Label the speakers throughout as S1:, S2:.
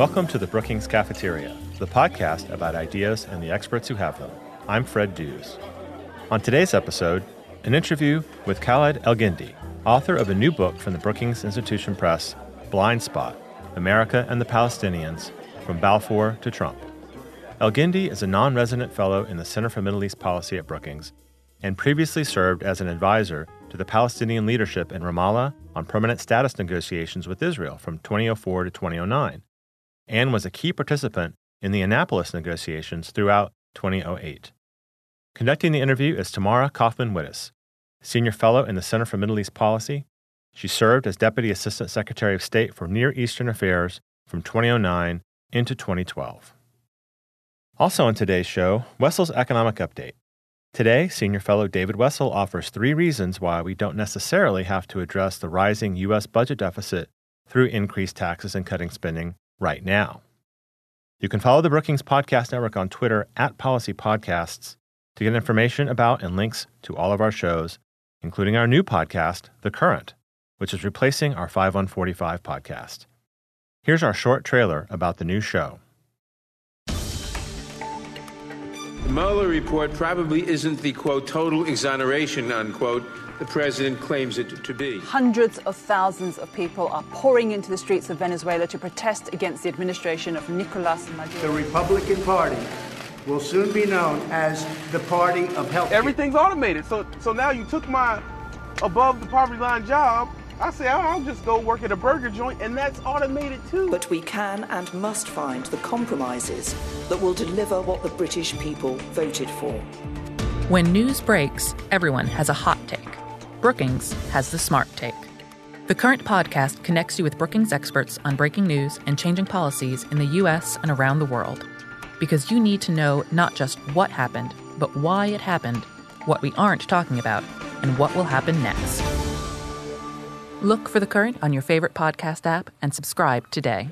S1: Welcome to the Brookings Cafeteria, the podcast about ideas and the experts who have them. I'm Fred Dews. On today's episode, an interview with Khaled Elgindy, author of a new book from the Brookings Institution Press, Blind Spot America and the Palestinians From Balfour to Trump. Elgindy is a non resident fellow in the Center for Middle East Policy at Brookings and previously served as an advisor to the Palestinian leadership in Ramallah on permanent status negotiations with Israel from 2004 to 2009, and was a key participant in the Annapolis negotiations throughout 2008. Conducting the interview is Tamara Kaufman Wittes, Senior Fellow in the Center for Middle East Policy. She served as Deputy Assistant Secretary of State for Near Eastern Affairs from 2009 into 2012. Also on today's show, Wessel's Economic Update. Today, Senior Fellow David Wessel offers three reasons why we don't necessarily have to address the rising U.S. budget deficit through increased taxes and cutting spending right now. You can follow the Brookings Podcast Network on Twitter at Policy Podcasts to get information about and links to all of our shows, including our new podcast, The Current, which is replacing our 5 on 45 podcast. Here's our short trailer about the new show.
S2: The Mueller report probably isn't the quote total exoneration unquote the president claims it to be.
S3: Hundreds of thousands of people are pouring into the streets of Venezuela to protest against the administration of Nicolas Maduro.
S4: The Republican Party will soon be known as the party of health.
S5: Everything's automated. So so now you took my above the poverty line job I say I'll just go work at a burger joint, and that's automated too.
S6: But we can and must find the compromises that will deliver what the British people voted for.
S7: When news breaks, everyone has a hot take. Brookings has the smart take. The current podcast connects you with Brookings experts on breaking news and changing policies in the U.S. and around the world. Because you need to know not just what happened, but why it happened, what we aren't talking about, and what will happen next. Look for The Current on your favorite podcast app and subscribe today.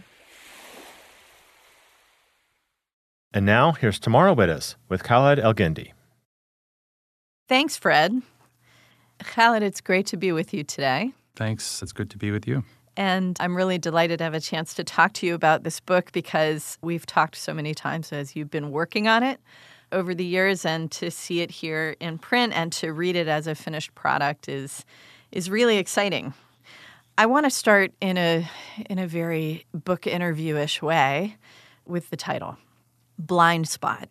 S1: And now, here's Tamara Wittes with Khaled Elgindy.
S8: Thanks, Fred. Khaled, it's great to be with you today.
S9: Thanks. It's good to be with you.
S8: And I'm really delighted to have a chance to talk to you about this book because we've talked so many times as you've been working on it over the years and to see it here in print and to read it as a finished product is is really exciting. I want to start in a in a very book interviewish way with the title Blind Spot,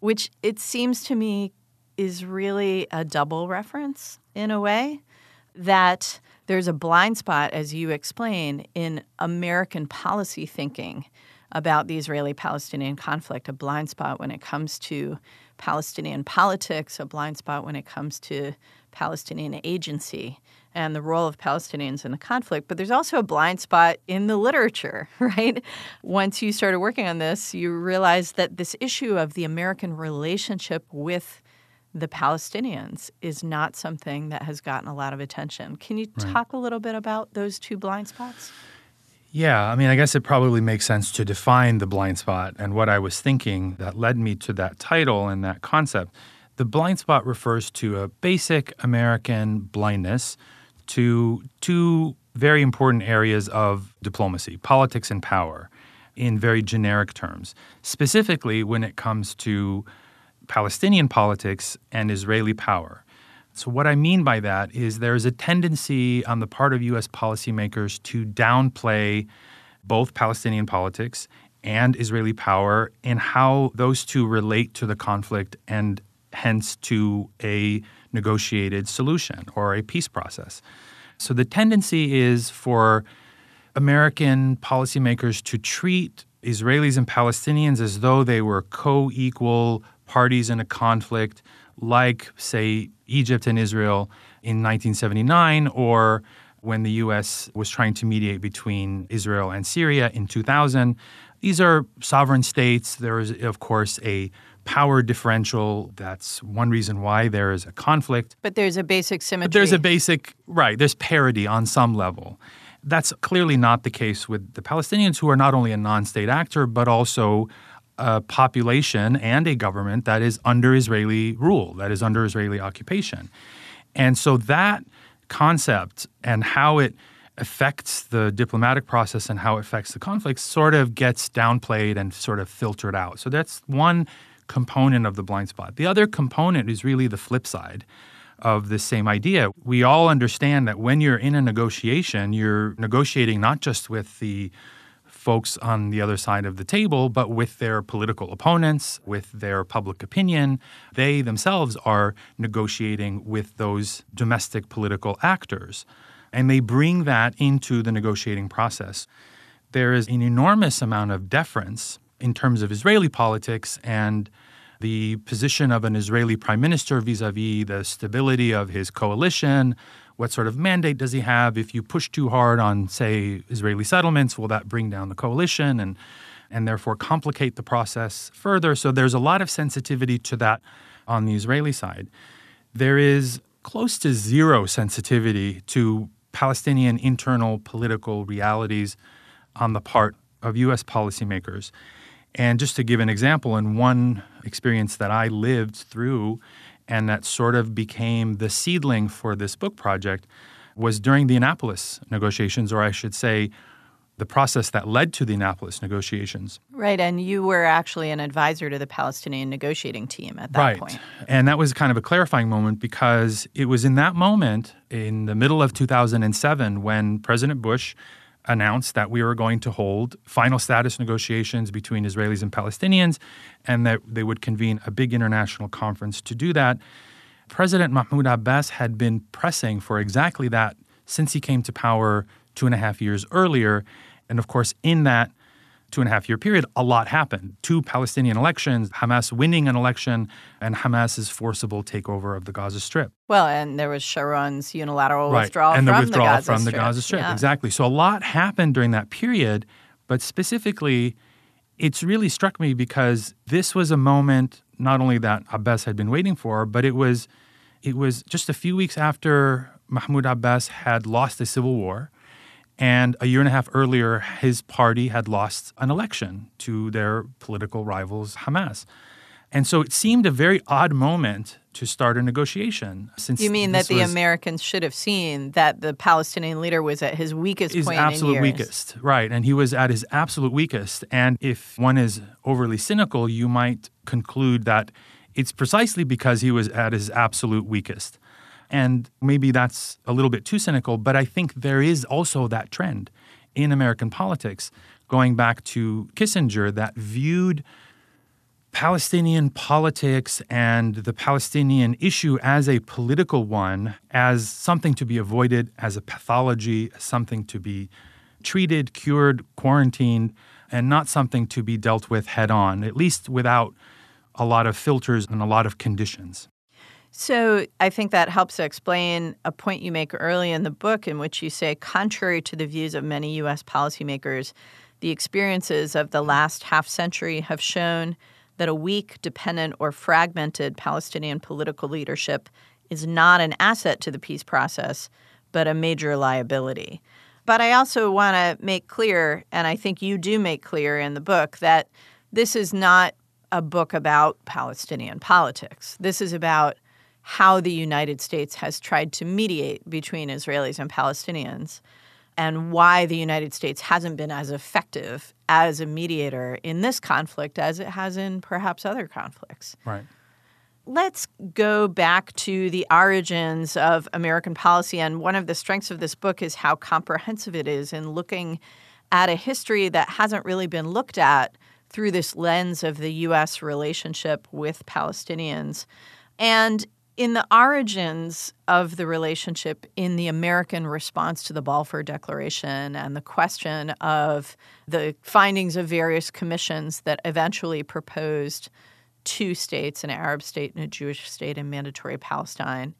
S8: which it seems to me is really a double reference in a way that there's a blind spot as you explain in American policy thinking about the Israeli-Palestinian conflict, a blind spot when it comes to Palestinian politics, a blind spot when it comes to Palestinian agency and the role of Palestinians in the conflict. But there's also a blind spot in the literature, right? Once you started working on this, you realized that this issue of the American relationship with the Palestinians is not something that has gotten a lot of attention. Can you right. talk a little bit about those two blind spots?
S9: Yeah, I mean, I guess it probably makes sense to define the blind spot and what I was thinking that led me to that title and that concept. The blind spot refers to a basic American blindness to two very important areas of diplomacy politics and power in very generic terms, specifically when it comes to Palestinian politics and Israeli power. So, what I mean by that is there's a tendency on the part of U.S. policymakers to downplay both Palestinian politics and Israeli power and how those two relate to the conflict and hence to a negotiated solution or a peace process. So the tendency is for American policymakers to treat Israelis and Palestinians as though they were co equal parties in a conflict, like, say, Egypt and Israel in 1979 or when the U.S. was trying to mediate between Israel and Syria in 2000. These are sovereign states. There is, of course, a power differential. That's one reason why there is a conflict.
S8: But there's a basic symmetry.
S9: But there's a basic, right, there's parity on some level. That's clearly not the case with the Palestinians, who are not only a non state actor, but also a population and a government that is under Israeli rule, that is under Israeli occupation. And so that concept and how it affects the diplomatic process and how it affects the conflict sort of gets downplayed and sort of filtered out. So that's one component of the blind spot. The other component is really the flip side of the same idea. We all understand that when you're in a negotiation, you're negotiating not just with the folks on the other side of the table, but with their political opponents, with their public opinion. They themselves are negotiating with those domestic political actors. And they bring that into the negotiating process. There is an enormous amount of deference in terms of Israeli politics and the position of an Israeli prime minister vis a vis the stability of his coalition. What sort of mandate does he have? If you push too hard on, say, Israeli settlements, will that bring down the coalition and, and therefore complicate the process further? So there's a lot of sensitivity to that on the Israeli side. There is close to zero sensitivity to Palestinian internal political realities on the part of U.S. policymakers. And just to give an example, in one experience that I lived through and that sort of became the seedling for this book project was during the Annapolis negotiations, or I should say, the process that led to the Annapolis negotiations.
S8: Right, and you were actually an advisor to the Palestinian negotiating team at that
S9: right.
S8: point.
S9: And that was kind of a clarifying moment because it was in that moment, in the middle of 2007, when President Bush announced that we were going to hold final status negotiations between Israelis and Palestinians and that they would convene a big international conference to do that. President Mahmoud Abbas had been pressing for exactly that since he came to power two and a half years earlier. And of course, in that two and a half year period, a lot happened. Two Palestinian elections, Hamas winning an election, and Hamas's forcible takeover of the Gaza Strip.
S8: Well, and there was Sharon's unilateral
S9: right.
S8: withdrawal
S9: and
S8: from
S9: the withdrawal
S8: the Gaza
S9: from
S8: Strip.
S9: the Gaza Strip.
S8: Yeah.
S9: Exactly. So a lot happened during that period, but specifically, it's really struck me because this was a moment not only that Abbas had been waiting for, but it was it was just a few weeks after Mahmoud Abbas had lost the civil war. And a year and a half earlier, his party had lost an election to their political rivals, Hamas. And so it seemed a very odd moment to start a negotiation. Since
S8: You mean that the
S9: was
S8: Americans should have seen that the Palestinian leader was at his weakest
S9: his
S8: point
S9: absolute weakest, right? And he was at his absolute weakest. And if one is overly cynical, you might conclude that it's precisely because he was at his absolute weakest. And maybe that's a little bit too cynical, but I think there is also that trend in American politics, going back to Kissinger, that viewed Palestinian politics and the Palestinian issue as a political one, as something to be avoided, as a pathology, something to be treated, cured, quarantined, and not something to be dealt with head on, at least without a lot of filters and a lot of conditions.
S8: So I think that helps explain a point you make early in the book, in which you say, contrary to the views of many U.S. policymakers, the experiences of the last half century have shown that a weak, dependent, or fragmented Palestinian political leadership is not an asset to the peace process, but a major liability. But I also want to make clear, and I think you do make clear in the book, that this is not a book about Palestinian politics. This is about how the United States has tried to mediate between Israelis and Palestinians and why the United States hasn't been as effective as a mediator in this conflict as it has in perhaps other conflicts.
S9: Right.
S8: Let's go back to the origins of American policy. And one of the strengths of this book is how comprehensive it is in looking at a history that hasn't really been looked at through this lens of the U.S. relationship with Palestinians. And in the origins of the relationship in the American response to the Balfour Declaration and the question of the findings of various commissions that eventually proposed two states, an Arab state and a Jewish state in mandatory Palestine.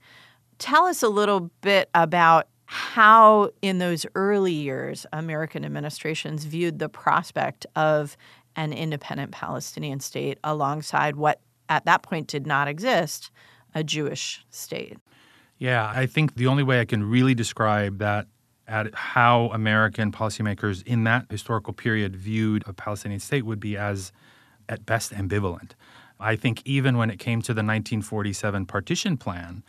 S8: Tell us a little bit about how, in those early years, American administrations viewed the prospect of an independent Palestinian state alongside what at that point did not exist a Jewish state.
S9: Yeah, I think the only way I can really describe that at how American policymakers in that historical period viewed a Palestinian state would be as at best ambivalent. I think even when it came to the 1947 partition plan,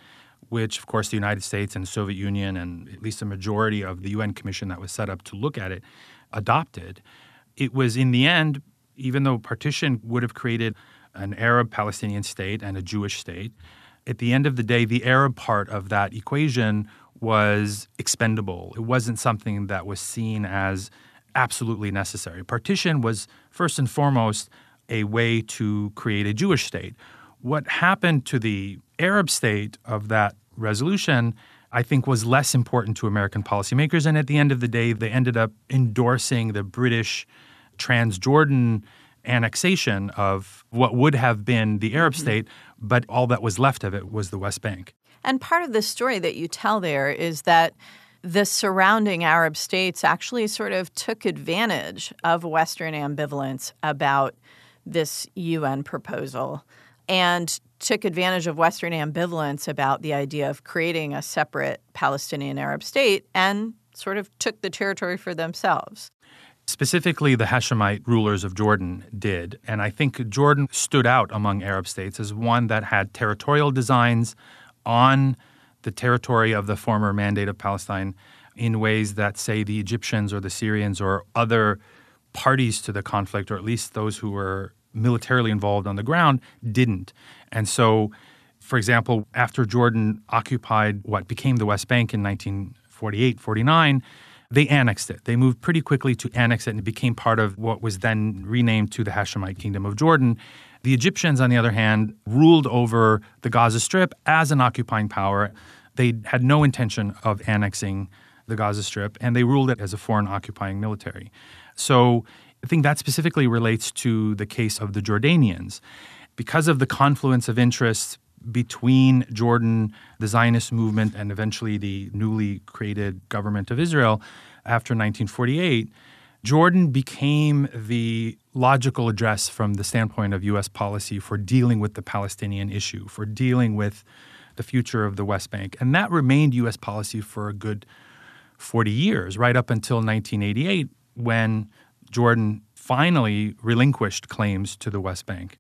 S9: which, of course, the United States and the Soviet Union and at least a majority of the UN Commission that was set up to look at it adopted, it was in the end, even though partition would have created an Arab Palestinian state and a Jewish state, at the end of the day, the Arab part of that equation was expendable. It wasn't something that was seen as absolutely necessary. Partition was first and foremost a way to create a Jewish state. What happened to the Arab state of that resolution, I think, was less important to American policymakers. And at the end of the day, they ended up endorsing the British Transjordan annexation of what would have been the Arab mm-hmm. state, but all that was left of it was the West Bank.
S8: And part of the story that you tell there is that the surrounding Arab states actually sort of took advantage of Western ambivalence about this UN proposal and took advantage of Western ambivalence about the idea of creating a separate Palestinian Arab state and sort of took the territory for themselves.
S9: Specifically, the Hashemite rulers of Jordan did. And I think Jordan stood out among Arab states as one that had territorial designs on the territory of the former Mandate of Palestine in ways that, say, the Egyptians or the Syrians or other parties to the conflict, or at least those who were militarily involved on the ground, didn't. And so, for example, after Jordan occupied what became the West Bank in 1948 49, they annexed it. They moved pretty quickly to annex it and it became part of what was then renamed to the Hashemite Kingdom of Jordan. The Egyptians, on the other hand, ruled over the Gaza Strip as an occupying power. They had no intention of annexing the Gaza Strip and they ruled it as a foreign occupying military. So I think that specifically relates to the case of the Jordanians. Because of the confluence of interests between Jordan, the Zionist movement, and eventually the newly created government of Israel after 1948, Jordan became the logical address from the standpoint of U.S. policy for dealing with the Palestinian issue, for dealing with the future of the West Bank. And that remained U.S. policy for a good 40 years, right up until 1988, when Jordan finally relinquished claims to the West Bank.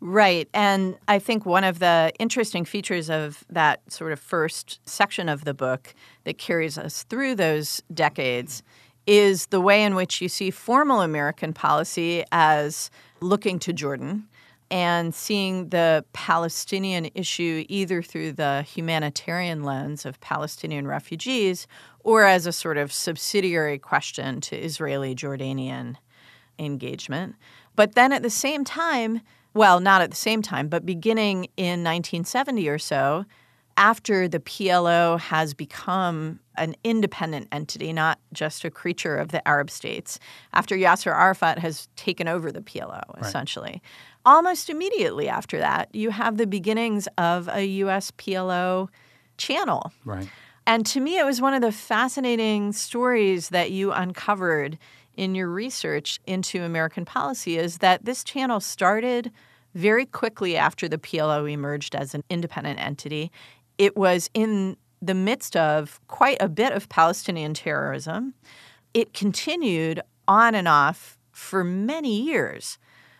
S8: Right. And I think one of the interesting features of that sort of first section of the book that carries us through those decades is the way in which you see formal American policy as looking to Jordan and seeing the Palestinian issue either through the humanitarian lens of Palestinian refugees or as a sort of subsidiary question to Israeli Jordanian engagement. But then at the same time, well, not at the same time, but beginning in 1970 or so, after the PLO has become an independent entity, not just a creature of the Arab states, after Yasser Arafat has taken over the PLO, right. essentially. Almost immediately after that, you have the beginnings of a US PLO channel.
S9: Right.
S8: And to me, it was one of the fascinating stories that you uncovered in your research into American policy is that this channel started very quickly after the PLO emerged as an independent entity. It was in the midst of quite a bit of Palestinian terrorism. It continued on and off for many years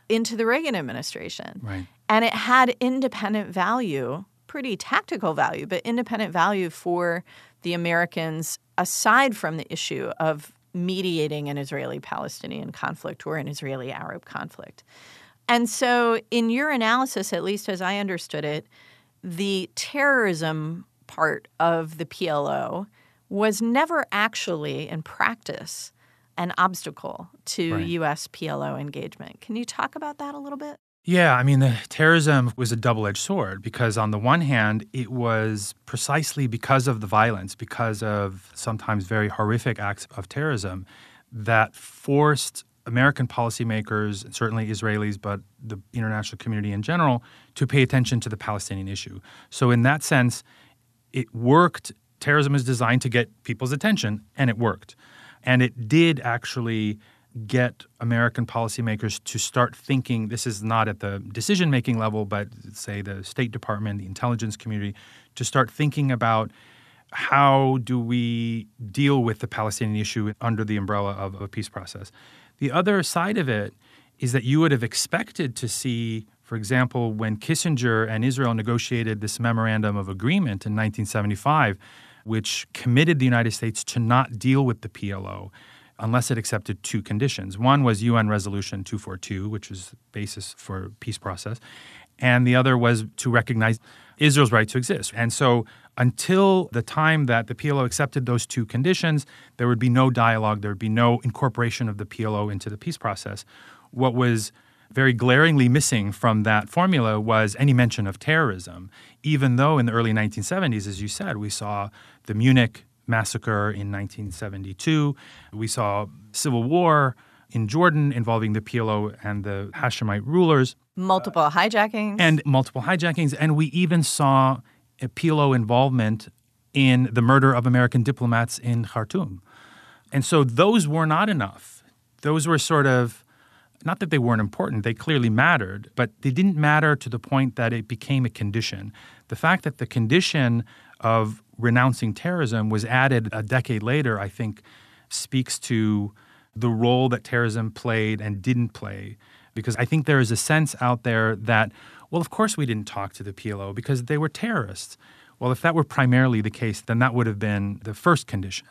S8: into the Reagan administration.
S9: Right.
S8: And it had independent value, pretty tactical value, but independent value for the Americans aside from the issue of mediating an Israeli Palestinian conflict or an Israeli Arab conflict. And so, in your analysis, at least as I understood it, the terrorism part of the PLO was never actually, in practice, an obstacle to right. U.S. PLO engagement. Can you talk about that a little bit?
S9: Yeah, I mean, the terrorism was a double edged sword because, on the one hand, it was precisely because of the violence, because of sometimes very horrific acts of terrorism, that forced American policymakers, certainly Israelis, but the international community in general, to pay attention to the Palestinian issue. So, in that sense, it worked. Terrorism is designed to get people's attention, and it worked. And it did actually get American policymakers to start thinking this is not at the decision making level, but say the State Department, the intelligence community, to start thinking about how do we deal with the Palestinian issue under the umbrella of a peace process. The other side of it is that you would have expected to see For example, when Kissinger and Israel negotiated this memorandum of agreement in 1975, which committed the United States to not deal with the PLO unless it accepted two conditions. One was UN Resolution 242, which was the basis for peace process, and the other was to recognize Israel's right to exist. And so until the time that the PLO accepted those two conditions, there would be no dialogue, there would be no incorporation of the PLO into the peace process. What was very glaringly missing from that formula was any mention of terrorism, even though in the early 1970s, as you said, we saw the Munich massacre in 1972, we saw civil war in Jordan involving the PLO and the Hashemite rulers.
S8: Multiple hijackings.
S9: And multiple hijackings. And we even saw a PLO involvement in the murder of American diplomats in Khartoum. And so those were not enough. Those were sort of, not that they weren't important, they clearly mattered, but they didn't matter to the point that it became a condition. The fact that the condition of renouncing terrorism was added a decade later, I think, speaks to the role that terrorism played and didn't play. Because I think there is a sense out there that, well, of course we didn't talk to the PLO because they were terrorists. Well, if that were primarily the case, then that would have been the first condition.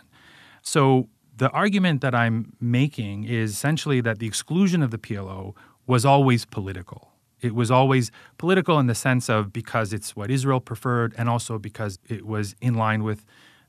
S9: So the argument that I'm making is essentially that the exclusion of the PLO was always political. It was always political in the sense of because it's what Israel preferred and also because it was in line with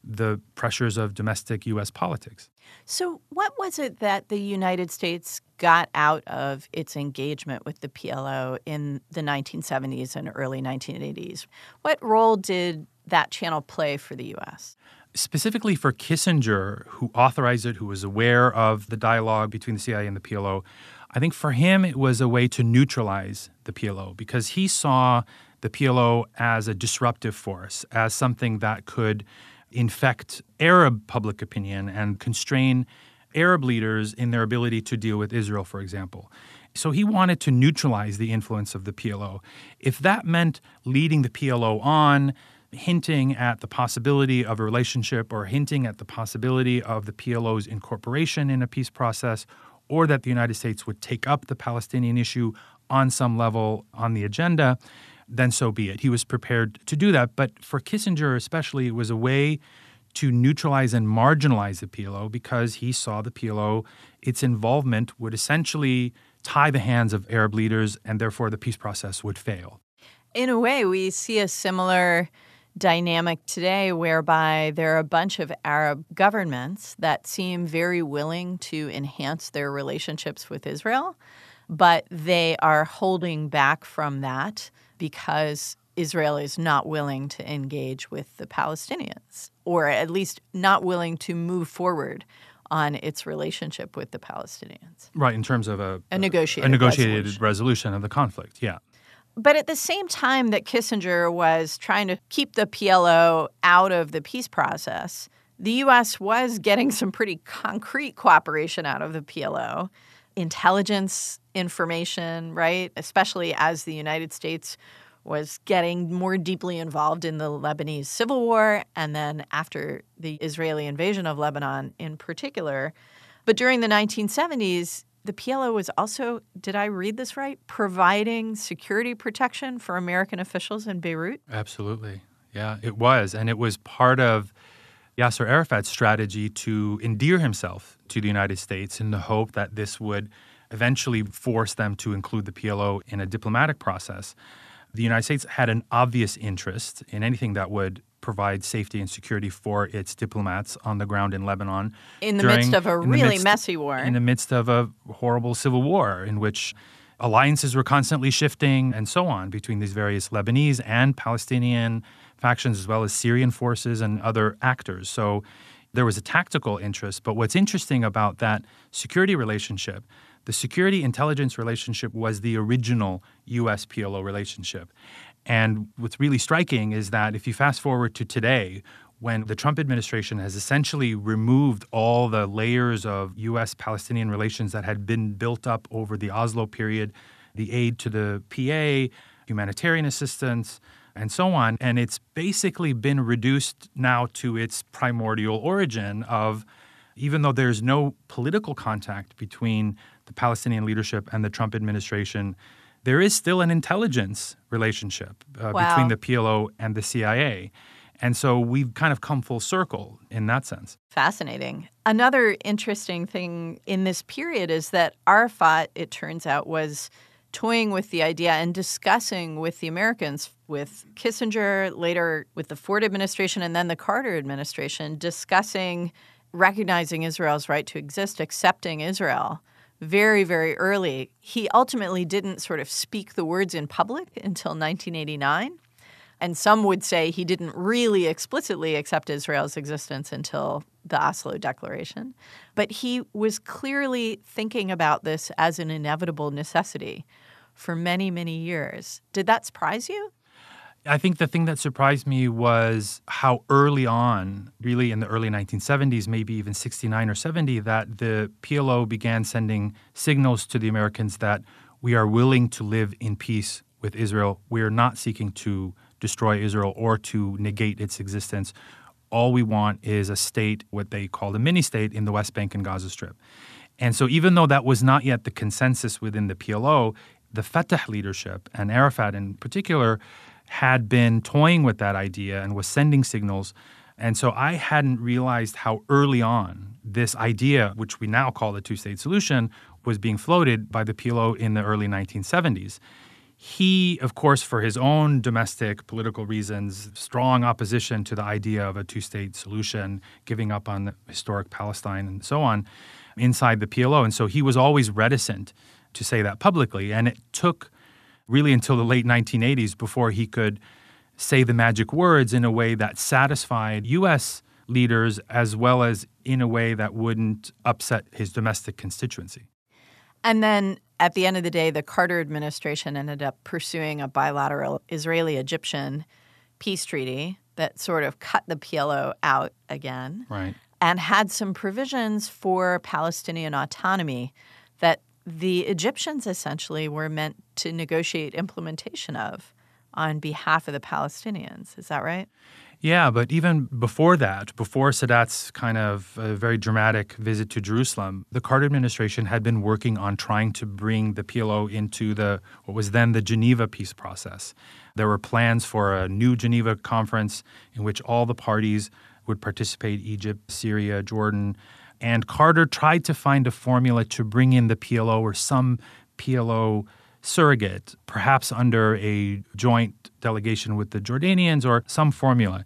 S9: the pressures of domestic U.S. politics.
S8: So, what was it that the United States got out of its engagement with the PLO in the 1970s and early 1980s? What role did that channel play for the U.S.?
S9: Specifically for Kissinger, who authorized it, who was aware of the dialogue between the CIA and the PLO, I think for him it was a way to neutralize the PLO because he saw the PLO as a disruptive force, as something that could infect Arab public opinion and constrain Arab leaders in their ability to deal with Israel, for example. So he wanted to neutralize the influence of the PLO. If that meant leading the PLO on, hinting at the possibility of a relationship or hinting at the possibility of the PLO's incorporation in a peace process, or that the United States would take up the Palestinian issue on some level on the agenda, then so be it. He was prepared to do that. But for Kissinger, especially, it was a way to neutralize and marginalize the PLO because he saw the PLO, its involvement would essentially tie the hands of Arab leaders and therefore the peace process would fail.
S8: In a way, we see a similar dynamic today whereby there are a bunch of Arab governments that seem very willing to enhance their relationships with Israel, but they are holding back from that because Israel is not willing to engage with the Palestinians, or at least not willing to move forward on its relationship with the Palestinians.
S9: Right, in terms of a,
S8: a negotiated,
S9: a negotiated
S8: resolution.
S9: resolution of the conflict, yeah.
S8: But at the same time that Kissinger was trying to keep the PLO out of the peace process, the U.S. was getting some pretty concrete cooperation out of the PLO. Intelligence information, right? Especially as the United States was getting more deeply involved in the Lebanese civil war and then after the Israeli invasion of Lebanon in particular. But during the 1970s, the PLO was also, did I read this right, providing security protection for American officials in Beirut?
S9: Absolutely. Yeah, it was. And it was part of Yasser Arafat's strategy to endear himself to the United States in the hope that this would eventually force them to include the PLO in a diplomatic process. The United States had an obvious interest in anything that would provide safety and security for its diplomats on the ground in Lebanon.
S8: In the
S9: during,
S8: midst of a really
S9: midst,
S8: messy war.
S9: In the midst of a horrible civil war in which alliances were constantly shifting and so on between these various Lebanese and Palestinian factions, as well as Syrian forces and other actors. So there was a tactical interest. But what's interesting about that security relationship the security intelligence relationship was the original US PLO relationship. And what's really striking is that if you fast forward to today, when the Trump administration has essentially removed all the layers of US Palestinian relations that had been built up over the Oslo period, the aid to the PA, humanitarian assistance, and so on. And it's basically been reduced now to its primordial origin of even though there's no political contact between the Palestinian leadership and the Trump administration, there is still an intelligence relationship uh,
S8: Wow.
S9: between the PLO and the CIA. And so we've kind of come full circle in that sense.
S8: Fascinating. Another interesting thing in this period is that Arafat, it turns out, was toying with the idea and discussing with the Americans, with Kissinger, later with the Ford administration, and then the Carter administration, discussing recognizing Israel's right to exist, accepting Israel very, very early. He ultimately didn't sort of speak the words in public until 1989. And some would say he didn't really explicitly accept Israel's existence until the Oslo Declaration. But he was clearly thinking about this as an inevitable necessity for many, many years. Did that surprise you?
S9: I think the thing that surprised me was how early on, really in the early 1970s, maybe even 69 or 70, that the PLO began sending signals to the Americans that we are willing to live in peace with Israel. We are not seeking to destroy Israel or to negate its existence. All we want is a state, what they called a mini state, in the West Bank and Gaza Strip. And so, even though that was not yet the consensus within the PLO, the Fatah leadership and Arafat in particular had been toying with that idea and was sending signals. And so I hadn't realized how early on this idea, which we now call the two state solution, was being floated by the PLO in the early 1970s. He, of course, for his own domestic political reasons, strong opposition to the idea of a two state solution, giving up on historic Palestine and so on inside the PLO. And so he was always reticent to say that publicly. And it took really until the late 1980s before he could say the magic words in a way that satisfied U.S. leaders as well as in a way that wouldn't upset his domestic constituency.
S8: And then at the end of the day, the Carter administration ended up pursuing a bilateral Israeli Egyptian peace treaty that sort of cut the PLO out again
S9: Right.
S8: and had some provisions for Palestinian autonomy that the Egyptians essentially were meant to negotiate implementation of on behalf of the Palestinians. Is that right?
S9: Yeah, but even before that, before Sadat's kind of uh, very dramatic visit to Jerusalem, the Carter administration had been working on trying to bring the PLO into the what was then the Geneva peace process. There were plans for a new Geneva conference in which all the parties would participate Egypt, Syria, Jordan. And Carter tried to find a formula to bring in the PLO or some PLO surrogate, perhaps under a joint delegation with the Jordanians or some formula.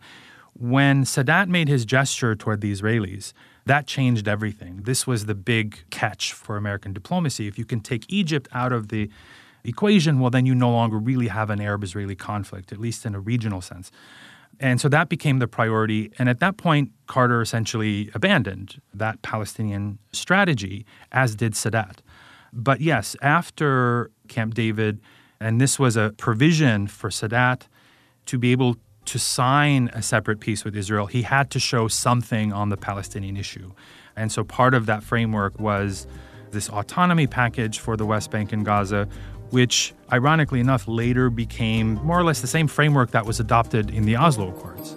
S9: When Sadat made his gesture toward the Israelis, that changed everything. This was the big catch for American diplomacy. If you can take Egypt out of the equation, well, then you no longer really have an Arab Israeli conflict, at least in a regional sense. And so that became the priority. And at that point, Carter essentially abandoned that Palestinian strategy, as did Sadat. But yes, after Camp David, and this was a provision for Sadat to be able to sign a separate peace with Israel, he had to show something on the Palestinian issue. And so part of that framework was this autonomy package for the West Bank and Gaza, which, ironically enough, later became more or less the same framework that was adopted in the Oslo Accords.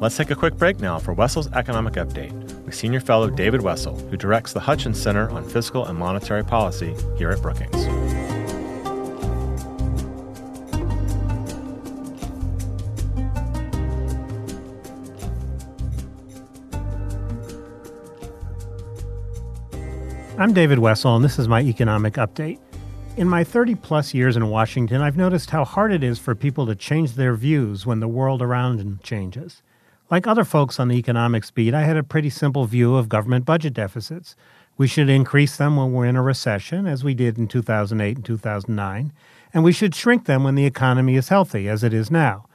S1: Let's take a quick break now for Wessel's Economic Update with Senior Fellow David Wessel, who directs the Hutchins Center on Fiscal and Monetary Policy here at Brookings.
S10: I'm David Wessel, and this is my economic update. In my 30 plus years in Washington, I've noticed how hard it is for people to change their views when the world around them changes. Like other folks on the economics beat, I had a pretty simple view of government budget deficits. We should increase them when we're in a recession, as we did in 2008 and 2009, and we should shrink them when the economy is healthy, as it is now.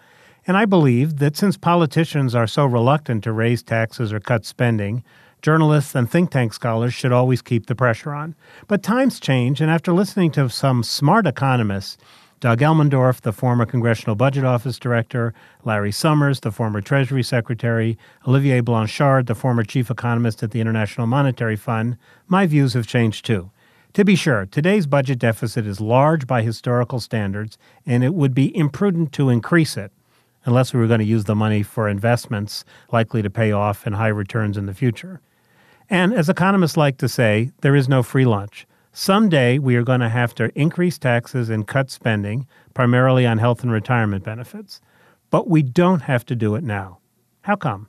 S10: And I believed that since politicians are so reluctant to raise taxes or cut spending, journalists and think tank scholars should always keep the pressure on. But times change, and after listening to some smart economists, Doug Elmendorf, the former Congressional Budget Office Director, Larry Summers, the former Treasury Secretary, Olivier Blanchard, the former Chief Economist at the International Monetary Fund, my views have changed too. To be sure, today's budget deficit is large by historical standards, and it would be imprudent to increase it unless we were going to use the money for investments likely to pay off and high returns in the future. And as economists like to say, there is no free lunch. Someday we are going to have to increase taxes and cut spending, primarily on health and retirement benefits. But we don't have to do it now. How come?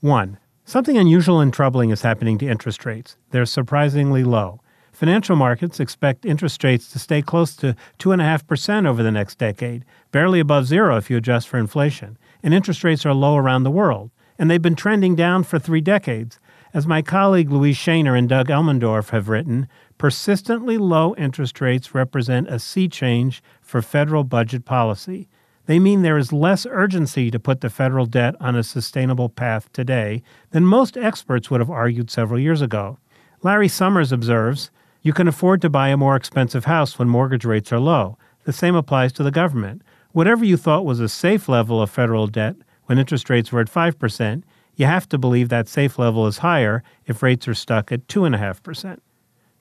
S10: One, something unusual and troubling is happening to interest rates. They're surprisingly low. Financial markets expect interest rates to stay close to 2.5% over the next decade, barely above zero if you adjust for inflation. And interest rates are low around the world. And they've been trending down for three decades. As my colleague Louise Sheiner and Doug Elmendorf have written, persistently low interest rates represent a sea change for federal budget policy. They mean there is less urgency to put the federal debt on a sustainable path today than most experts would have argued several years ago. Larry Summers observes you can afford to buy a more expensive house when mortgage rates are low. The same applies to the government. Whatever you thought was a safe level of federal debt when interest rates were at 5%, you have to believe that safe level is higher if rates are stuck at 2.5%.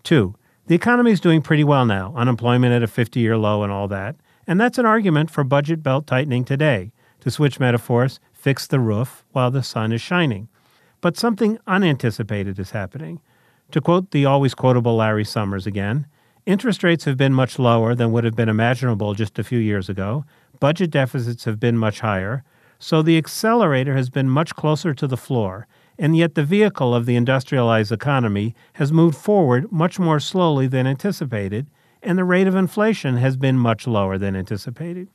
S10: Two, the economy is doing pretty well now, unemployment at a 50 year low and all that. And that's an argument for budget belt tightening today. To switch metaphors, fix the roof while the sun is shining. But something unanticipated is happening. To quote the always quotable Larry Summers again, interest rates have been much lower than would have been imaginable just a few years ago, budget deficits have been much higher, so the accelerator has been much closer to the floor, and yet the vehicle of the industrialized economy has moved forward much more slowly than anticipated, and the rate of inflation has been much lower than anticipated.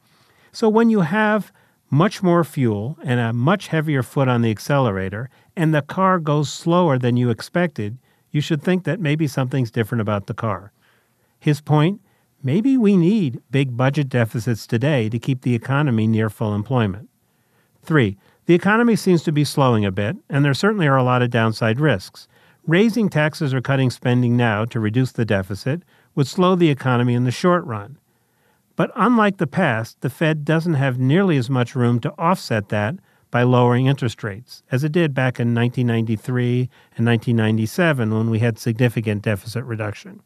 S10: So when you have much more fuel and a much heavier foot on the accelerator, and the car goes slower than you expected, you should think that maybe something's different about the car. His point maybe we need big budget deficits today to keep the economy near full employment. Three, the economy seems to be slowing a bit, and there certainly are a lot of downside risks. Raising taxes or cutting spending now to reduce the deficit would slow the economy in the short run. But unlike the past, the Fed doesn't have nearly as much room to offset that by lowering interest rates, as it did back in 1993 and 1997 when we had significant deficit reduction.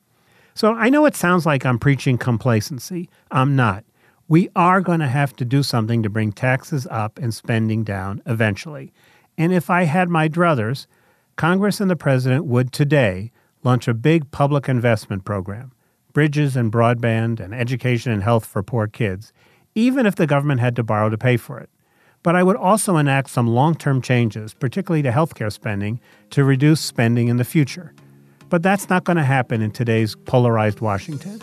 S10: So I know it sounds like I'm preaching complacency. I'm not. We are going to have to do something to bring taxes up and spending down eventually. And if I had my druthers, Congress and the President would today launch a big public investment program bridges and broadband and education and health for poor kids, even if the government had to borrow to pay for it. But I would also enact some long term changes, particularly to healthcare spending, to reduce spending in the future. But that's not going to happen in today's polarized Washington.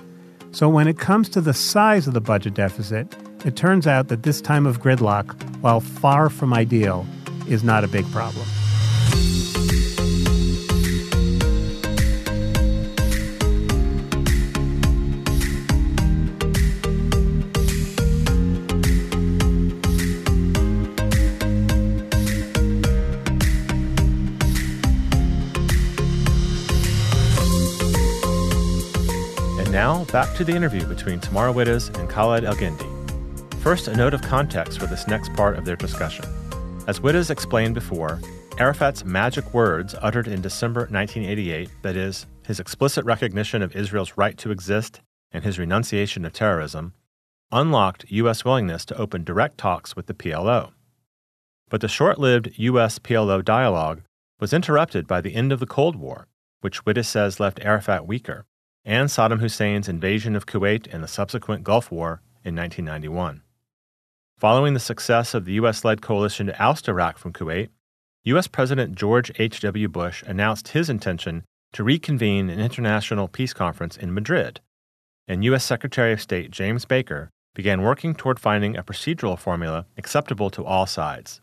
S10: So when it comes to the size of the budget deficit, it turns out that this time of gridlock, while far from ideal, is not a big problem.
S1: Back to the interview between Tamara Wittes and Khaled Elgindy. First, a note of context for this next part of their discussion. As Wittes explained before, Arafat's magic words uttered in December 1988, that is, his explicit recognition of Israel's right to exist and his renunciation of terrorism, unlocked U.S. willingness to open direct talks with the PLO. But the short lived U.S. PLO dialogue was interrupted by the end of the Cold War, which Wittes says left Arafat weaker and Saddam Hussein's invasion of Kuwait and the subsequent Gulf War in 1991. Following the success of the U.S. led coalition to oust Iraq from Kuwait, U.S. President George H.W. Bush announced his intention to reconvene an international peace conference in Madrid, and U.S. Secretary of State James Baker began working toward finding a procedural formula acceptable to all sides.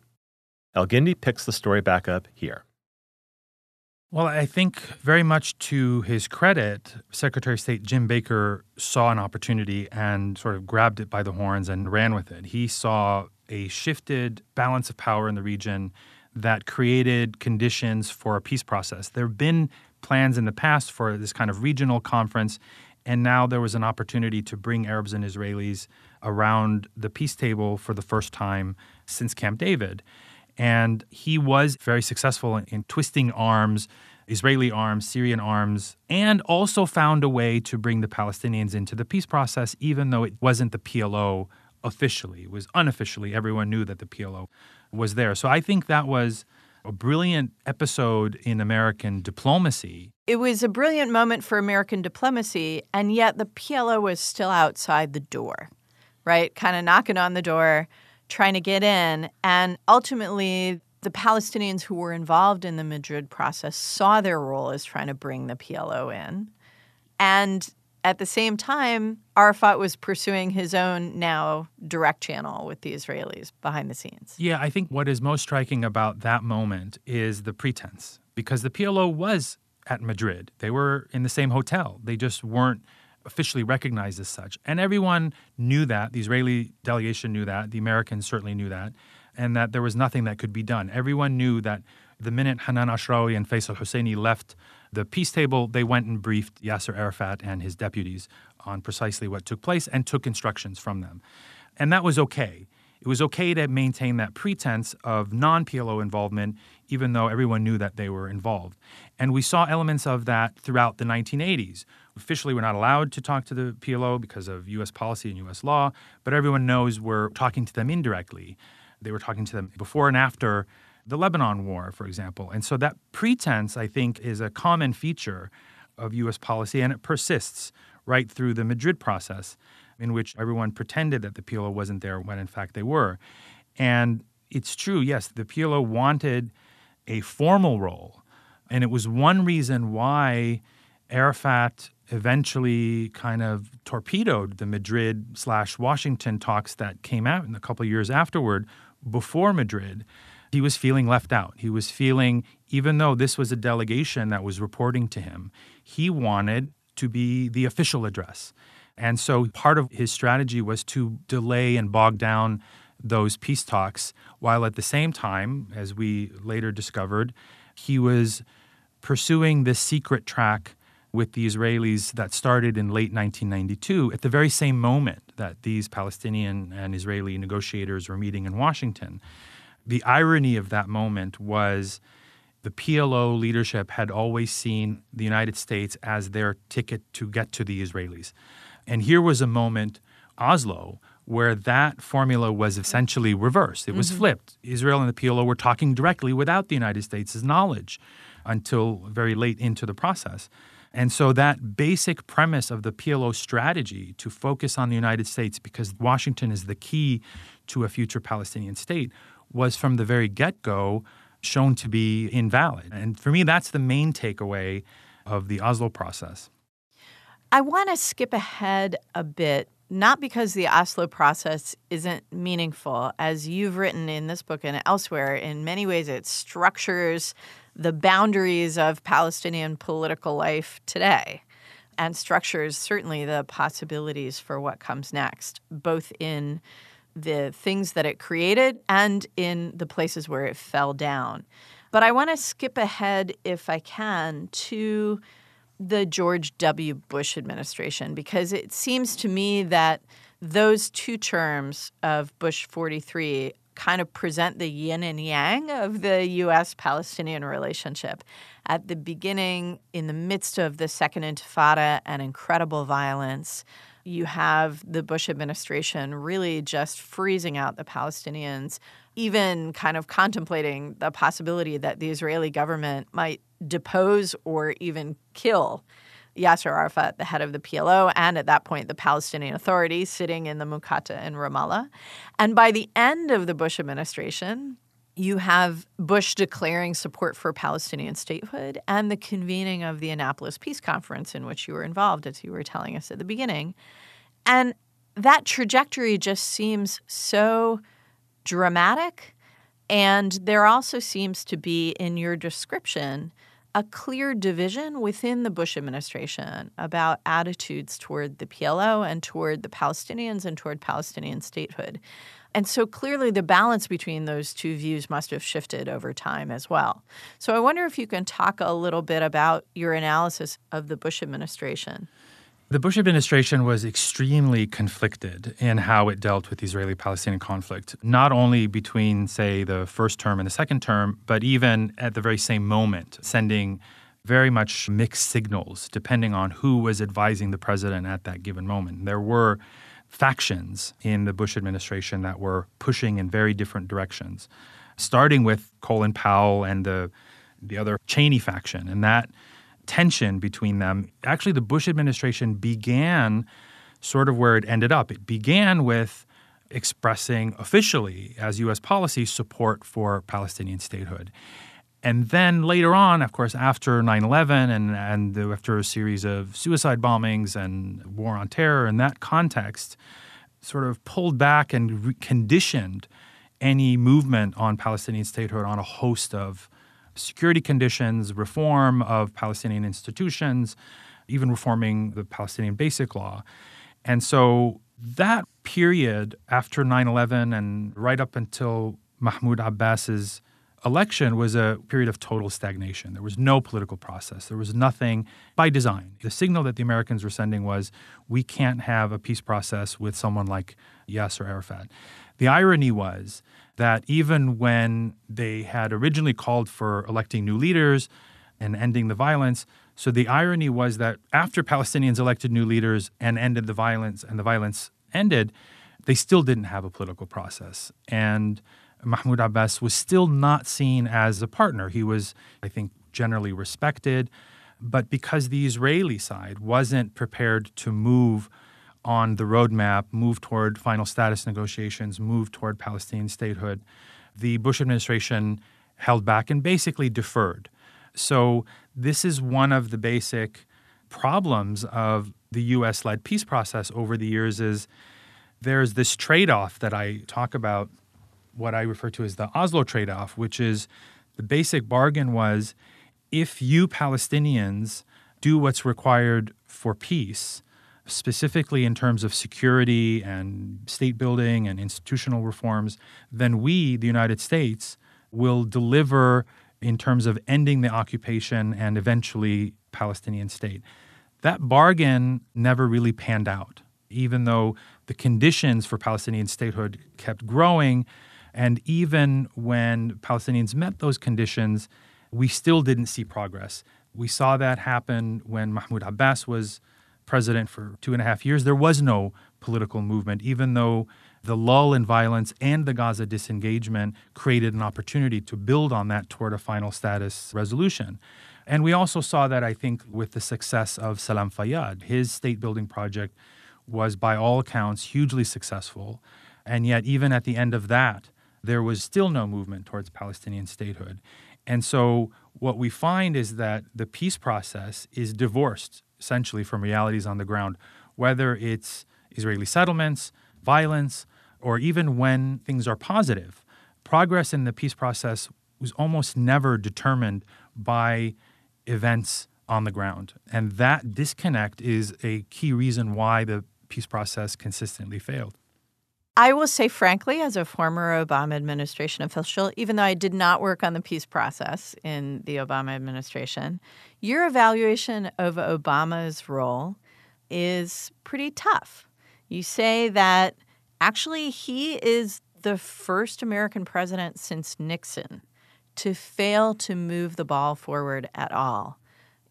S1: Elgindy picks the story back up here.
S9: Well, I think very much to his credit, Secretary of State Jim Baker saw an opportunity and sort of grabbed it by the horns and ran with it. He saw a shifted balance of power in the region that created conditions for a peace process. There have been plans in the past for this kind of regional conference, and now there was an opportunity to bring Arabs and Israelis around the peace table for the first time since Camp David. And he was very successful in, in twisting arms, Israeli arms, Syrian arms, and also found a way to bring the Palestinians into the peace process, even though it wasn't the PLO officially. It was unofficially. Everyone knew that the PLO was there. So I think that was a brilliant episode in American diplomacy.
S8: It was a brilliant moment for American diplomacy, and yet the PLO was still outside the door, right? Kind of knocking on the door, trying to get in. And ultimately, the Palestinians who were involved in the Madrid process saw their role as trying to bring the PLO in. And at the same time, Arafat was pursuing his own now direct channel with the Israelis behind the scenes.
S9: Yeah, I think what is most striking about that moment is the pretense, because the PLO was at Madrid. They were in the same hotel. They just weren't officially recognized as such. And everyone knew that. The Israeli delegation knew that. The Americans certainly knew that. And that there was nothing that could be done. Everyone knew that the minute Hanan Ashrawi and Faisal Husseini left the peace table, they went and briefed Yasser Arafat and his deputies on precisely what took place and took instructions from them. And that was okay. It was okay to maintain that pretense of non PLO involvement, even though everyone knew that they were involved. And we saw elements of that throughout the 1980s. Officially, we're not allowed to talk to the PLO because of U.S. policy and U.S. law, but everyone knows we're talking to them indirectly. They were talking to them before and after the Lebanon War, for example. And so that pretense, I think, is a common feature of U.S. policy, and it persists right through the Madrid process, in which everyone pretended that the PLO wasn't there when in fact they were. And it's true, yes, the PLO wanted a formal role. And it was one reason why Arafat eventually kind of torpedoed the Madrid slash Washington talks that came out in a couple years afterward before Madrid he was feeling left out. He was feeling, even though this was a delegation that was reporting to him, he wanted to be the official address. And so part of his strategy was to delay and bog down those peace talks, while at the same time, as we later discovered, he was pursuing this secret track with the Israelis that started in late 1992 at the very same moment that these Palestinian and Israeli negotiators were meeting in Washington the irony of that moment was the PLO leadership had always seen the United States as their ticket to get to the Israelis. And here was a moment, Oslo, where that formula was essentially reversed. It was mm-hmm. flipped. Israel and the PLO were talking directly without the United States' knowledge until very late into the process. And so that basic premise of the PLO strategy to focus on the United States because Washington is the key to a future Palestinian state was from the very get go shown to be invalid. And for me, that's the main takeaway of the Oslo process.
S8: I want to skip ahead a bit, not because the Oslo process isn't meaningful. As you've written in this book and elsewhere, in many ways it structures the boundaries of Palestinian political life today and structures certainly the possibilities for what comes next, both in the things that it created and in the places where it fell down. But I want to skip ahead, if I can, to the George W. Bush administration because it seems to me that those two terms of Bush 43 kind of present the yin and yang of the U.S. Palestinian relationship. At the beginning, in the midst of the Second Intifada and incredible violence, you have the Bush administration really just freezing out the Palestinians, even kind of contemplating the possibility that the Israeli government might depose or even kill Yasser Arafat, the head of the PLO, and at that point, the Palestinian Authority sitting in the Muqata in Ramallah. And by the end of the Bush administration, you have Bush declaring support for Palestinian statehood and the convening of the Annapolis Peace Conference, in which you were involved, as you were telling us at the beginning. And that trajectory just seems so dramatic. And there also seems to be in your description a clear division within the Bush administration about attitudes toward the PLO and toward the Palestinians and toward Palestinian statehood. And so clearly the balance between those two views must have shifted over time as well. So I wonder if you can talk a little bit about your analysis of the Bush administration.
S9: The Bush administration was extremely conflicted in how it dealt with the Israeli Palestinian conflict, not only between, say, the first term and the second term, but even at the very same moment, sending very much mixed signals depending on who was advising the president at that given moment. There were factions in the Bush administration that were pushing in very different directions. starting with Colin Powell and the the other Cheney faction, and that tension between them. Actually, the Bush administration began sort of where it ended up. It began with expressing officially as U.S. policy support for Palestinian statehood. And then later on, of course, after 9 11 and, and after a series of suicide bombings and war on terror in that context, sort of pulled back and re- conditioned any movement on Palestinian statehood on a host of security conditions, reform of Palestinian institutions, even reforming the Palestinian Basic Law. And so that period after 9 11 and right up until Mahmoud Abbas's election was a period of total stagnation. There was no political process. There was nothing by design. The signal that the Americans were sending was we can't have a peace process with someone like Yasser Arafat. The irony was that even when they had originally called for electing new leaders and ending the violence, so the irony was that after Palestinians elected new leaders and ended the violence and the violence ended, they still didn't have a political process. And Mahmoud Abbas was still not seen as a partner. He was, I think, generally respected. But because the Israeli side wasn't prepared to move on the roadmap, move toward final status negotiations, move toward Palestinian statehood, the Bush administration held back and basically deferred. So, this is one of the basic problems of the US led peace process over the years is there's this trade-off that I talk about what I refer to as the Oslo trade-off, which is the basic bargain was if you Palestinians do what's required for peace, specifically in terms of security and state building and institutional reforms, then we, the United States, will deliver in terms of ending the occupation and eventually Palestinian state. That bargain never really panned out, even though the conditions for Palestinian statehood kept growing. And even when Palestinians met those conditions, we still didn't see progress. We saw that happen when Mahmoud Abbas was president for two and a half years, there was no political movement, even though the lull in violence and the Gaza disengagement created an opportunity to build on that toward a final status resolution. And we also saw that, I think, with the success of Salam Fayyad. His state building project was, by all accounts, hugely successful. And yet, even at the end of that, there was still no movement towards Palestinian statehood. And so, what we find is that the peace process is divorced essentially from realities on the ground, whether it's Israeli settlements, violence, or even when things are positive. Progress in the peace process was almost never determined by events on the ground. And that disconnect is a key reason why the peace process consistently failed.
S8: I will say, frankly, as a former Obama administration official, even though I did not work on the peace process in the Obama administration, your evaluation of Obama's role is pretty tough. You say that actually he is the first American president since Nixon to fail to move the ball forward at all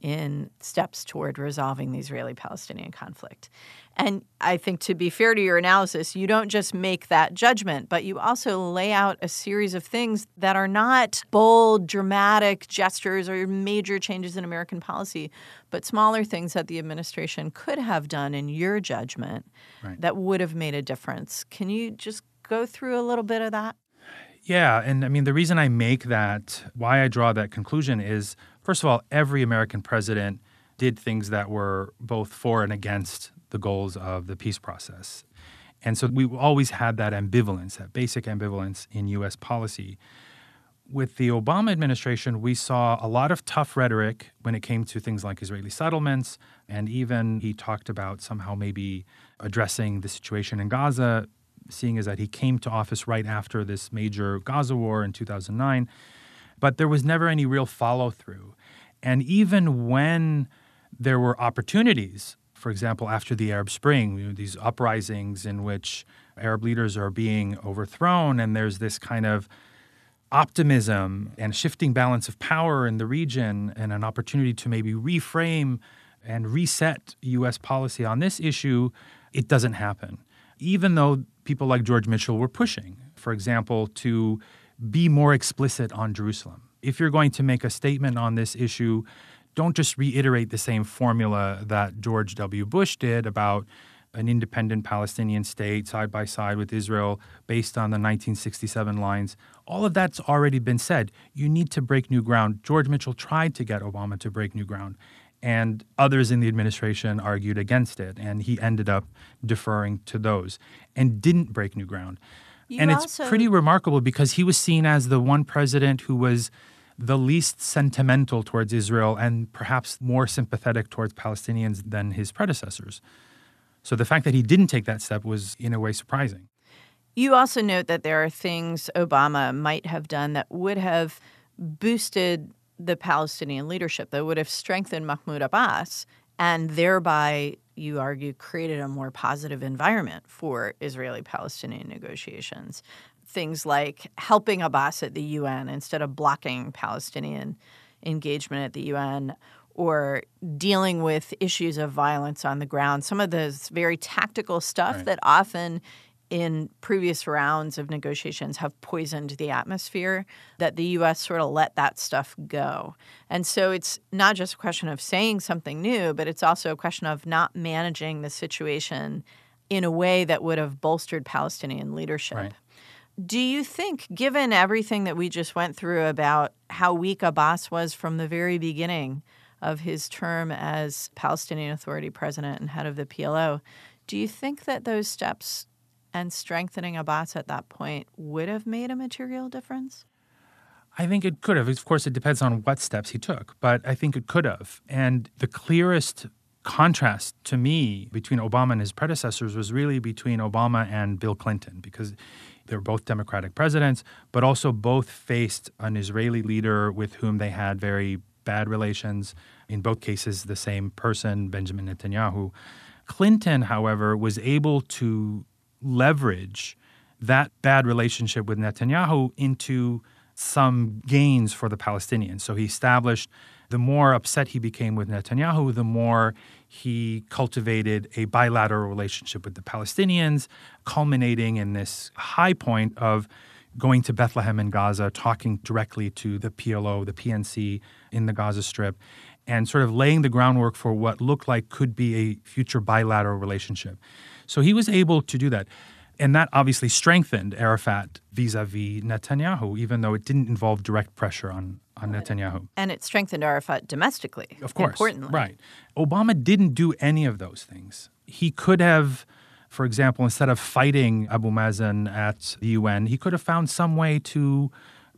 S8: in steps toward resolving the Israeli Palestinian conflict. And I think to be fair to your analysis, you don't just make that judgment, but you also lay out a series of things that are not bold, dramatic gestures or major changes in American policy, but smaller things that the administration could have done in your judgment right. that would have made a difference. Can you just go through a little bit of that?
S9: Yeah. And I mean, the reason I make that, why I draw that conclusion is first of all, every American president did things that were both for and against the goals of the peace process. And so we always had that ambivalence, that basic ambivalence in US policy. With the Obama administration, we saw a lot of tough rhetoric when it came to things like Israeli settlements. And even he talked about somehow maybe addressing the situation in Gaza, seeing is that he came to office right after this major Gaza war in 2009. But there was never any real follow through. And even when there were opportunities for example, after the Arab Spring, you know, these uprisings in which Arab leaders are being overthrown, and there's this kind of optimism and shifting balance of power in the region, and an opportunity to maybe reframe and reset U.S. policy on this issue, it doesn't happen. Even though people like George Mitchell were pushing, for example, to be more explicit on Jerusalem. If you're going to make a statement on this issue, don't just reiterate the same formula that George W. Bush did about an independent Palestinian state side by side with Israel based on the 1967 lines. All of that's already been said. You need to break new ground. George Mitchell tried to get Obama to break new ground, and others in the administration argued against it, and he ended up deferring to those and didn't break new ground.
S8: You
S9: and it's
S8: also-
S9: pretty remarkable because he was seen as the one president who was the least sentimental towards Israel and perhaps more sympathetic towards Palestinians than his predecessors. So the fact that he didn't take that step was, in a way, surprising.
S8: You also note that there are things Obama might have done that would have boosted the Palestinian leadership, that would have strengthened Mahmoud Abbas, and thereby, you argue, created a more positive environment for Israeli Palestinian negotiations. Things like helping Abbas at the UN instead of blocking Palestinian engagement at the UN or dealing with issues of violence on the ground. Some of those very tactical stuff
S9: Right.
S8: that often in previous rounds of negotiations have poisoned the atmosphere, that the US sort of let that stuff go. And so it's not just a question of saying something new, but it's also a question of not managing the situation in a way that would have bolstered Palestinian leadership.
S9: Right.
S8: Do you think, given everything that we just went through about how weak Abbas was from the very beginning of his term as Palestinian Authority president and head of the PLO, do you think that those steps and strengthening Abbas at that point would have made a material difference?
S9: I think it could have. Of course, it depends on what steps he took, but I think it could have. And the clearest contrast to me between Obama and his predecessors was really between Obama and Bill Clinton because they were both Democratic presidents, but also both faced an Israeli leader with whom they had very bad relations. In both cases, the same person, Benjamin Netanyahu. Clinton, however, was able to leverage that bad relationship with Netanyahu into some gains for the Palestinians. So he established the more upset he became with Netanyahu, the more he cultivated a bilateral relationship with the Palestinians, culminating in this high point of going to Bethlehem in Gaza, talking directly to the PLO, the PNC in the Gaza Strip, and sort of laying the groundwork for what looked like could be a future bilateral relationship. So he was able to do that. And that obviously strengthened Arafat vis a vis Netanyahu, even though it didn't involve direct pressure on, on Netanyahu.
S8: And it strengthened Arafat domestically.
S9: Of course.
S8: Importantly.
S9: Right. Obama didn't do any of those things. He could have, for example, instead of fighting Abu Mazen at the UN, he could have found some way to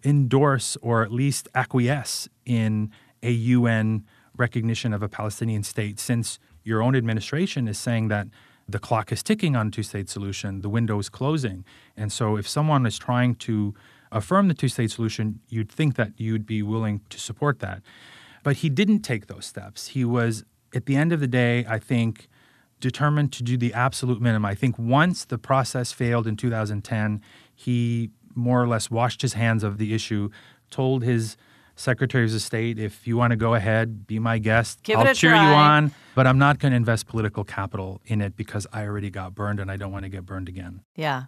S9: endorse or at least acquiesce in a UN recognition of a Palestinian state since your own administration is saying that the clock is ticking on two state solution, the window is closing. And so if someone is trying to affirm the two state solution, you'd think that you'd be willing to support that. But he didn't take those steps. He was, at the end of the day, I think, determined to do the absolute minimum. I think once the process failed in 2010, he more or less washed his hands of the issue, told his secretaries of state, if you want to go ahead, be my guest.
S8: Give it
S9: I'll
S8: a
S9: cheer you on, but I'm not going to invest political capital in it because I already got burned and I don't want to get burned again.
S8: Yeah.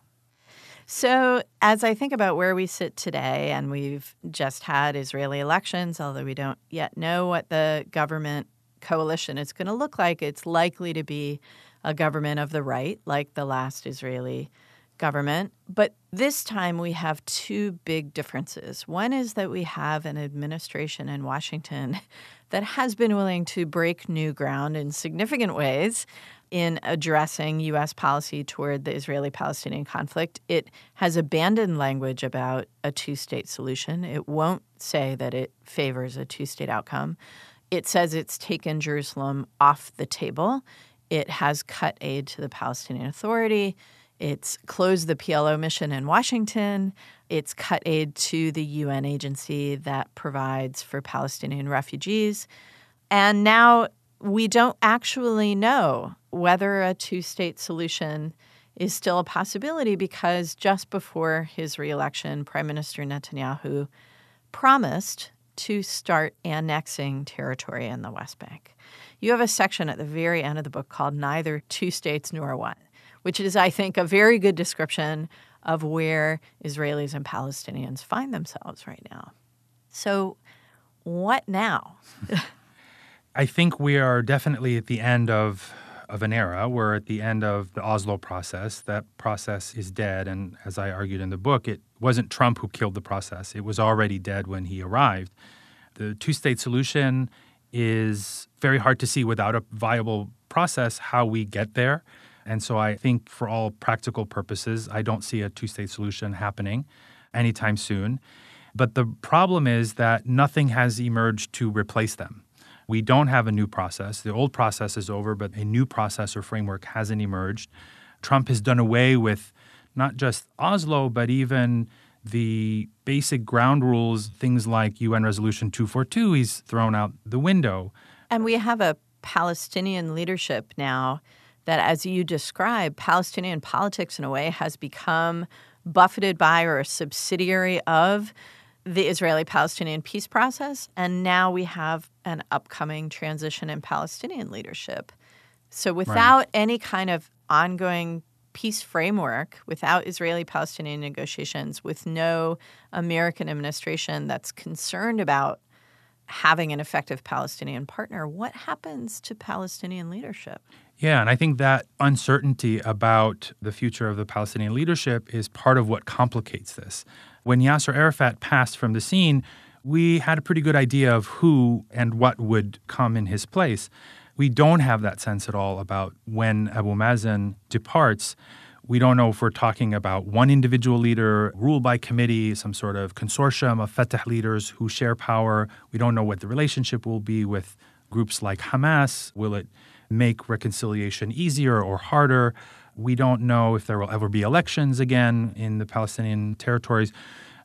S8: So, as I think about where we sit today, and we've just had Israeli elections, although we don't yet know what the government coalition is going to look like, it's likely to be a government of the right, like the last Israeli government. But this time we have two big differences. One is that we have an administration in Washington that has been willing to break new ground in significant ways in addressing U.S. policy toward the Israeli Palestinian conflict. It has abandoned language about a two state solution. It won't say that it favors a two state outcome. It says it's taken Jerusalem off the table. It has cut aid to the Palestinian Authority. It's closed the PLO mission in Washington. It's cut aid to the UN agency that provides for Palestinian refugees. And now we don't actually know whether a two state solution is still a possibility because just before his reelection, Prime Minister Netanyahu promised to start annexing territory in the West Bank. You have a section at the very end of the book called Neither Two States Nor One, which is, I think, a very good description of where Israelis and Palestinians find themselves right now. So, what now?
S9: I think we are definitely at the end of of an era. We're at the end of the Oslo process. That process is dead. And as I argued in the book, it wasn't Trump who killed the process, it was already dead when he arrived. The two state solution is very hard to see without a viable process how we get there. And so I think for all practical purposes, I don't see a two state solution happening anytime soon. But the problem is that nothing has emerged to replace them. We don't have a new process. The old process is over, but a new process or framework hasn't emerged. Trump has done away with not just Oslo, but even the basic ground rules, things like UN Resolution 242, he's thrown out the window.
S8: And we have a Palestinian leadership now that, as you describe, Palestinian politics in a way has become buffeted by or a subsidiary of the Israeli Palestinian peace process. And now we have an upcoming transition in Palestinian leadership. So, without right. any kind of ongoing peace framework, without Israeli Palestinian negotiations, with no American administration that's concerned about having an effective Palestinian partner, what happens to Palestinian leadership?
S9: Yeah, and I think that uncertainty about the future of the Palestinian leadership is part of what complicates this. When Yasser Arafat passed from the scene, we had a pretty good idea of who and what would come in his place. We don't have that sense at all about when Abu Mazen departs. We don't know if we're talking about one individual leader, ruled by committee, some sort of consortium of Fatah leaders who share power. We don't know what the relationship will be with groups like Hamas. Will it make reconciliation easier or harder? We don't know if there will ever be elections again in the Palestinian territories.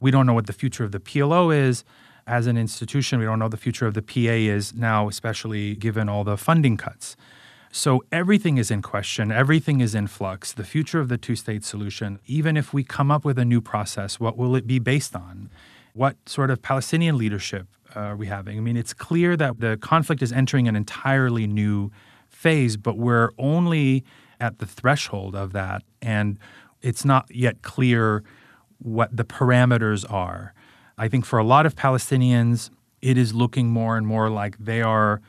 S9: We don't know what the future of the PLO is as an institution. We don't know the future of the PA is now, especially given all the funding cuts. So everything is in question, everything is in flux. The future of the two state solution, even if we come up with a new process, what will it be based on? What sort of Palestinian leadership uh, are we having? I mean, it's clear that the conflict is entering an entirely new phase, but we're only at the threshold of that. And it's not yet clear what the parameters are. I think for a lot of Palestinians, it is looking more and more like they are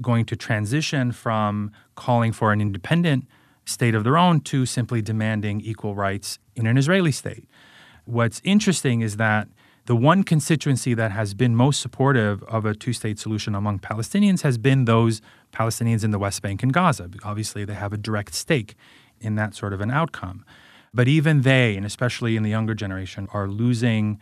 S9: going to transition from calling for an independent state of their own to simply demanding equal rights in an Israeli state. What's interesting is that the one constituency that has been most supportive of a two state solution among Palestinians has been those Palestinians in the West Bank and Gaza. Obviously, they have a direct stake in that sort of an outcome. But even they, and especially in the younger generation, are losing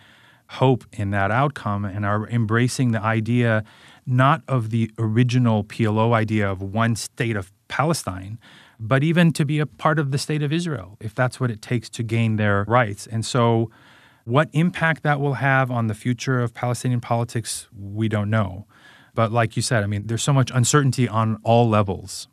S9: hope in that outcome and are embracing the idea not of the original PLO idea of one state of Palestine, but even to be a part of the state of Israel, if that's what it takes to gain their rights. And so, what impact that will have on the future of Palestinian politics, we don't know. But like you said, I mean, there's so much uncertainty on all levels.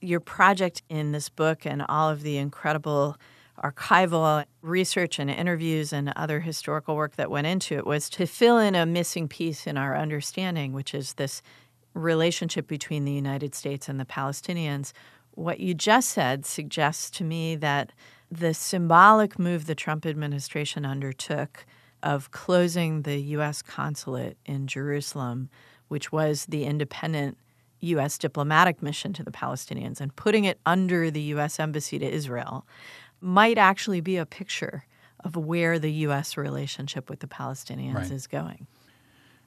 S8: Your project in this book and all of the incredible archival research and interviews and other historical work that went into it was to fill in a missing piece in our understanding, which is this relationship between the United States and the Palestinians. What you just said suggests to me that the symbolic move the Trump administration undertook of closing the U.S. consulate in Jerusalem, which was the independent U.S. diplomatic mission to the Palestinians, and putting it under the U.S. embassy to Israel might actually be a picture of where the U.S. relationship with the Palestinians right. is going.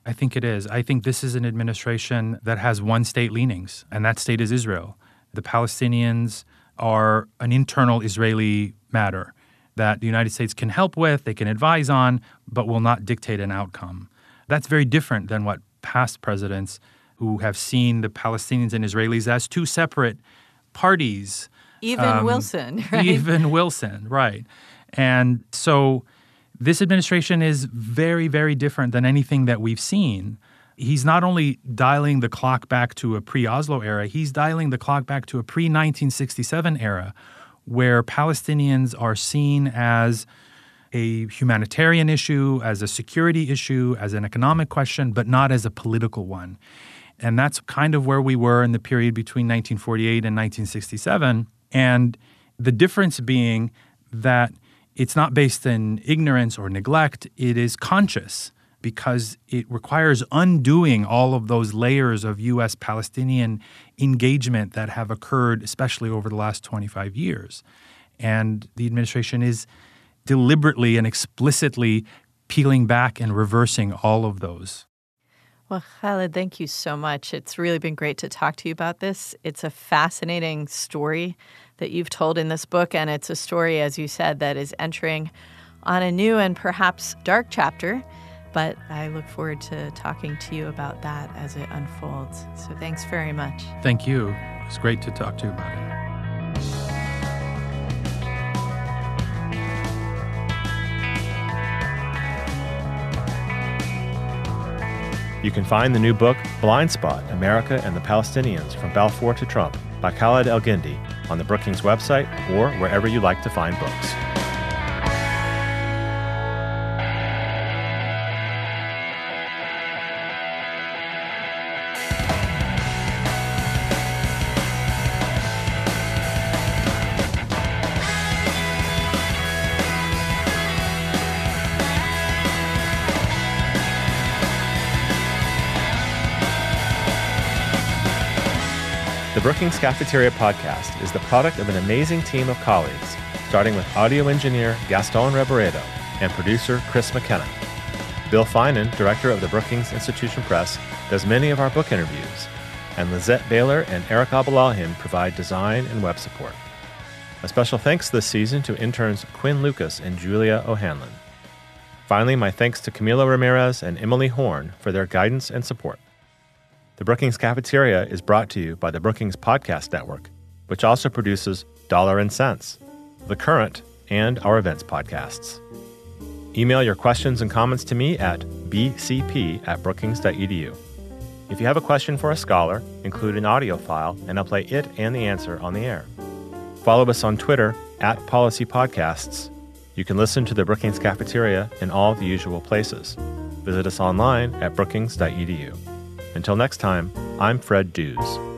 S9: I think it is. I think this is an administration that has one state leanings, and that state is Israel. The Palestinians are an internal Israeli matter that the United States can help with, they can advise on, but will not dictate an outcome. That's very different than what past presidents who have seen the Palestinians and Israelis as two separate parties
S8: even um, Wilson, right?
S9: Even Wilson, right. And so this administration is very, very different than anything that we've seen. He's not only dialing the clock back to a pre Oslo era, he's dialing the clock back to a pre 1967 era where Palestinians are seen as a humanitarian issue, as a security issue, as an economic question, but not as a political one. And that's kind of where we were in the period between 1948 and 1967. And the difference being that it's not based in ignorance or neglect, it is conscious because it requires undoing all of those layers of US Palestinian engagement that have occurred, especially over the last 25 years. And the administration is deliberately and explicitly peeling back and reversing all of those.
S8: Well, Khaled, thank you so much. It's really been great to talk to you about this. It's a fascinating story that you've told in this book, and it's a story, as you said, that is entering on a new and perhaps dark chapter. But I look forward to talking to you about that as it unfolds. So thanks very much.
S9: Thank you. It's great to talk to you about it.
S1: You can find the new book, Blind Spot America and the Palestinians From Balfour to Trump, by Khaled Elgindy, on the Brookings website or wherever you like to find books. Brookings Cafeteria podcast is the product of an amazing team of colleagues, starting with audio engineer Gaston Reboredo and producer Chris McKenna. Bill Finan, director of the Brookings Institution Press, does many of our book interviews, and Lizette Baylor and Eric Abalahin provide design and web support. A special thanks this season to interns Quinn Lucas and Julia O'Hanlon. Finally, my thanks to Camilo Ramirez and Emily Horn for their guidance and support. The Brookings Cafeteria is brought to you by the Brookings Podcast Network, which also produces Dollar and Sense, The Current, and our events podcasts. Email your questions and comments to me at bcp at brookings.edu. If you have a question for a scholar, include an audio file, and I'll play it and the answer on the air. Follow us on Twitter at Policy Podcasts. You can listen to the Brookings Cafeteria in all the usual places. Visit us online at brookings.edu. Until next time, I'm Fred Dews.